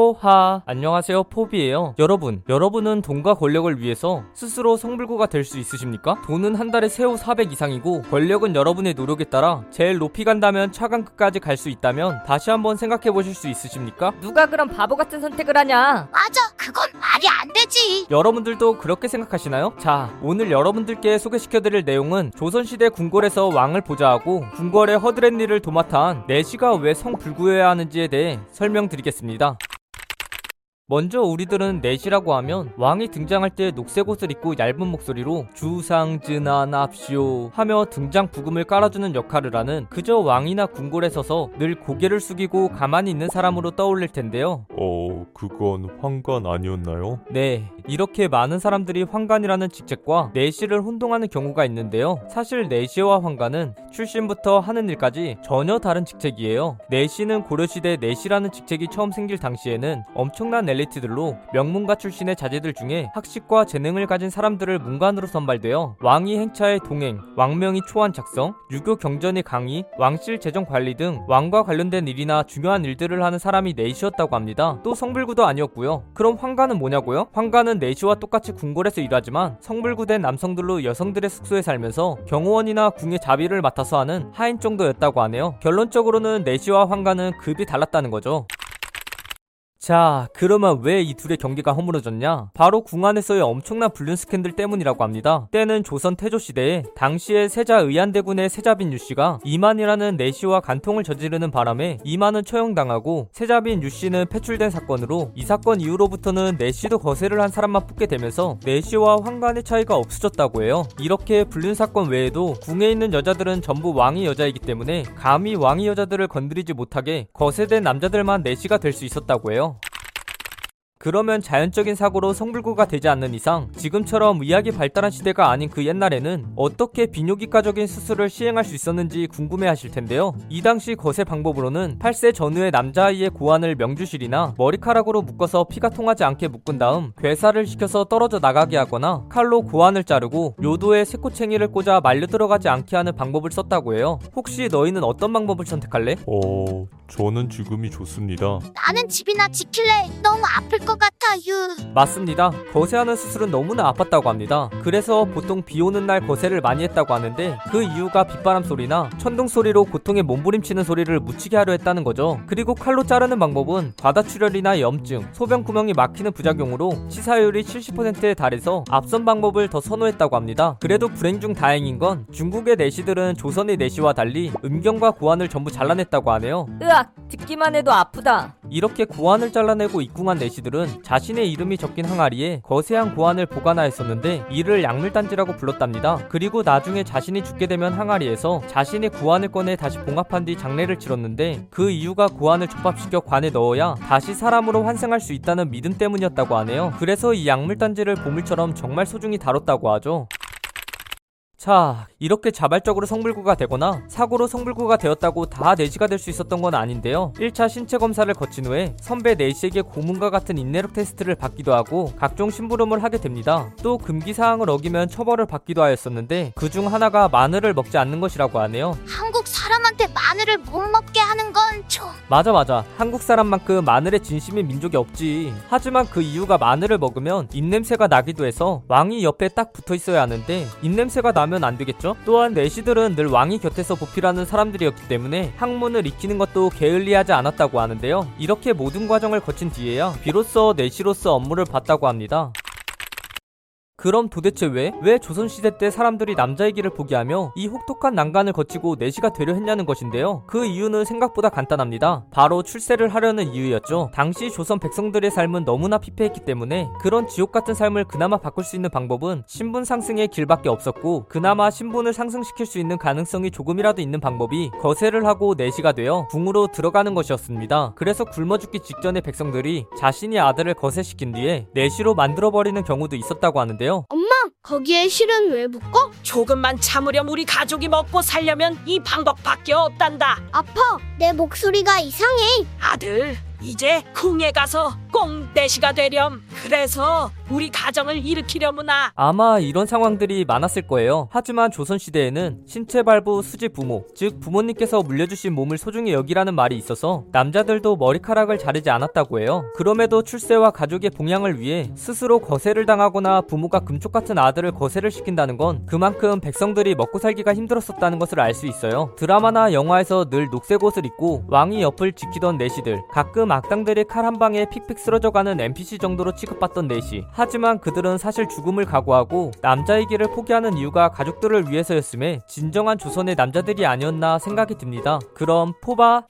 포하 안녕하세요 포비예요 여러분 여러분은 돈과 권력을 위해서 스스로 성불구가 될 수 있으십니까? 돈은 한 달에 세후 400 이상이고 권력은 여러분의 노력에 따라 제일 높이 간다면 차관급까지 갈 수 있다면 다시 한번 생각해 보실 수 있으십니까? 누가 그런 바보 같은 선택을 하냐? 맞아. 그건 말이 안 되지. 여러분들도 그렇게 생각하시나요? 자, 오늘 여러분들께 소개시켜드릴 내용은 조선시대 궁궐에서 왕을 보좌하고 궁궐의 허드렛 일을 도맡아 내시가 왜 성불구여야 하는지에 대해 설명드리겠습니다. 먼저 우리들은 내시라고 하면 왕이 등장할 때 녹색 옷을 입고 얇은 목소리로 주상즈나납시오 하며 등장 부금을 깔아주는 역할을 하는 그저 왕이나 궁궐에 서서 늘 고개를 숙이고 가만히 있는 사람으로 떠올릴 텐데요. 어, 그건 황관 아니었나요? 네, 이렇게 많은 사람들이 황관이라는 직책과 내시를 혼동하는 경우가 있는데요. 사실 내시와 황관은 출신부터 하는 일까지 전혀 다른 직책이에요. 내시는 고려시대 내시라는 직책이 처음 생길 당시에는 엄청난 엘리트들로 명문가 출신의 자제들 중에 학식과 재능을 가진 사람들을 문관으로 선발되어 왕위 행차의 동행, 왕명이 초안 작성, 유교 경전의 강의, 왕실 재정 관리 등 왕과 관련된 일이나 중요한 일들을 하는 사람이 내시였다고 합니다. 또 성불구도 아니었고요. 그럼 황관은 뭐냐고요? 황관은 내시와 똑같이 궁궐에서 일하지만 성불구된 남성들로 여성들의 숙소에 살면서 경호원이나 궁의 자비를 맡아서 하는 하인 정도였다고 하네요. 결론적으로는 내시와 황관은 급이 달랐다는 거죠. 자, 그러면 왜 이 둘의 경계가 허물어졌냐? 바로 궁 안에서의 엄청난 불륜 스캔들 때문이라고 합니다. 때는 조선 태조 시대에 당시의 세자 의안대군의 세자빈 유씨가 이만이라는 내시와 간통을 저지르는 바람에 이만은 처형당하고 세자빈 유씨는 패출된 사건으로 이 사건 이후로부터는 내시도 거세를 한 사람만 뽑게 되면서 내시와 황간의 차이가 없어졌다고 해요. 이렇게 불륜 사건 외에도 궁에 있는 여자들은 전부 왕이 여자이기 때문에 감히 왕이 여자들을 건드리지 못하게 거세된 남자들만 내시가 될 수 있었다고 해요. 그러면 자연적인 사고로 성불구가 되지 않는 이상 지금처럼 의학이 발달한 시대가 아닌 그 옛날에는 어떻게 비뇨기과적인 수술을 시행할 수 있었는지 궁금해 하실 텐데요. 이 당시 거세 방법으로는 8세 전후의 남자아이의 고환을 명주실이나 머리카락으로 묶어서 피가 통하지 않게 묶은 다음 괴사를 시켜서 떨어져 나가게 하거나 칼로 고환을 자르고 요도에 새꼬챙이를 꽂아 말려 들어가지 않게 하는 방법을 썼다고 해요. 혹시 너희는 어떤 방법을 선택할래? 어, 저는 지금이 좋습니다. 나는 집이나 지킬래. 너무 아플 것 같아요. 맞습니다. 거세하는 수술은 너무나 아팠다고 합니다. 그래서 보통 비 오는 날 거세를 많이 했다고 하는데 그 이유가 빗바람 소리나 천둥 소리로 고통에 몸부림치는 소리를 묻히게 하려 했다는 거죠. 그리고 칼로 자르는 방법은 과다출혈이나 염증, 소변 구멍이 막히는 부작용으로 치사율이 70%에 달해서 앞선 방법을 더 선호했다고 합니다. 그래도 불행 중 다행인 건 중국의 내시들은 조선의 내시와 달리 음경과 고환을 전부 잘라냈다고 하네요. 으 악, 듣기만 해도 아프다. 이렇게 고환을 잘라내고 입궁한 내시들은 자신의 이름이 적힌 항아리에 거세한 고환을 보관하였었는데 이를 약물단지라고 불렀답니다. 그리고 나중에 자신이 죽게 되면 항아리에서 자신의 고환을 꺼내 다시 봉합한 뒤 장례를 치렀는데 그 이유가 고환을 접합시켜 관에 넣어야 다시 사람으로 환생할 수 있다는 믿음 때문이었다고 하네요. 그래서 이 약물단지를 보물처럼 정말 소중히 다뤘다고 하죠. 자, 이렇게 자발적으로 성불구가 되거나 사고로 성불구가 되었다고 다 내시가 될 수 있었던 건 아닌데요. 1차 신체 검사를 거친 후에 선배 내시에게 고문과 같은 인내력 테스트를 받기도 하고 각종 심부름을 하게 됩니다. 또 금기 사항을 어기면 처벌을 받기도 하였었는데 그 중 하나가 마늘을 먹지 않는 것이라고 하네요. 한국 사람한테 마늘을 못 먹게 하는 건 좀. 맞아 맞아. 한국 사람만큼 마늘에 진심인 민족이 없지. 하지만 그 이유가 마늘을 먹으면 입냄새가 나기도 해서 왕이 옆에 딱 붙어 있어야 하는데 입냄새가 나면 안 되겠죠? 또한 내시들은 늘 왕이 곁에서 보필하는 사람들이었기 때문에 학문을 익히는 것도 게을리하지 않았다고 하는데요. 이렇게 모든 과정을 거친 뒤에야 비로소 내시로서 업무를 봤다고 합니다. 그럼 도대체 왜? 왜 조선시대 때 사람들이 남자의 길을 포기하며 이 혹독한 난간을 거치고 내시가 되려 했냐는 것인데요. 그 이유는 생각보다 간단합니다. 바로 출세를 하려는 이유였죠. 당시 조선 백성들의 삶은 너무나 피폐했기 때문에 그런 지옥 같은 삶을 그나마 바꿀 수 있는 방법은 신분 상승의 길밖에 없었고 그나마 신분을 상승시킬 수 있는 가능성이 조금이라도 있는 방법이 거세를 하고 내시가 되어 궁으로 들어가는 것이었습니다. 그래서 굶어 죽기 직전의 백성들이 자신이 아들을 거세시킨 뒤에 내시로 만들어버리는 경우도 있었다고 하는데요. 엄마, 거기에 실은 왜 묶어? 조금만 참으렴 우리 가족이 먹고 살려면 이 방법밖에 없단다. 아파. 내 목소리가 이상해. 아들, 이제 궁에 가서 꼭 내시가 되렴. 그래서 우리 가정을 일으키려무나. 아마 이런 상황들이 많았을 거예요. 하지만 조선시대에는 신체 발부 수지 부모, 즉 부모님께서 물려주신 몸을 소중히 여기라는 말이 있어서 남자들도 머리카락을 자르지 않았다고 해요. 그럼에도 출세와 가족의 봉양을 위해 스스로 거세를 당하거나 부모가 금쪽 같은 아들을 거세를 시킨다는 건 그만큼 백성들이 먹고 살기가 힘들었었다는 것을 알 수 있어요. 드라마나 영화에서 늘 녹색 옷을 입고 왕이 옆을 지키던 내시들, 가끔 악당들이 칼한 방에 픽픽 쓰러져가는 NPC 정도로 취급받던 내시. 하지만 그들은 사실 죽음을 각오하고 남자의 길을 포기하는 이유가 가족들을 위해서였음에 진정한 조선의 남자들이 아니었나 생각이 듭니다. 그럼 포바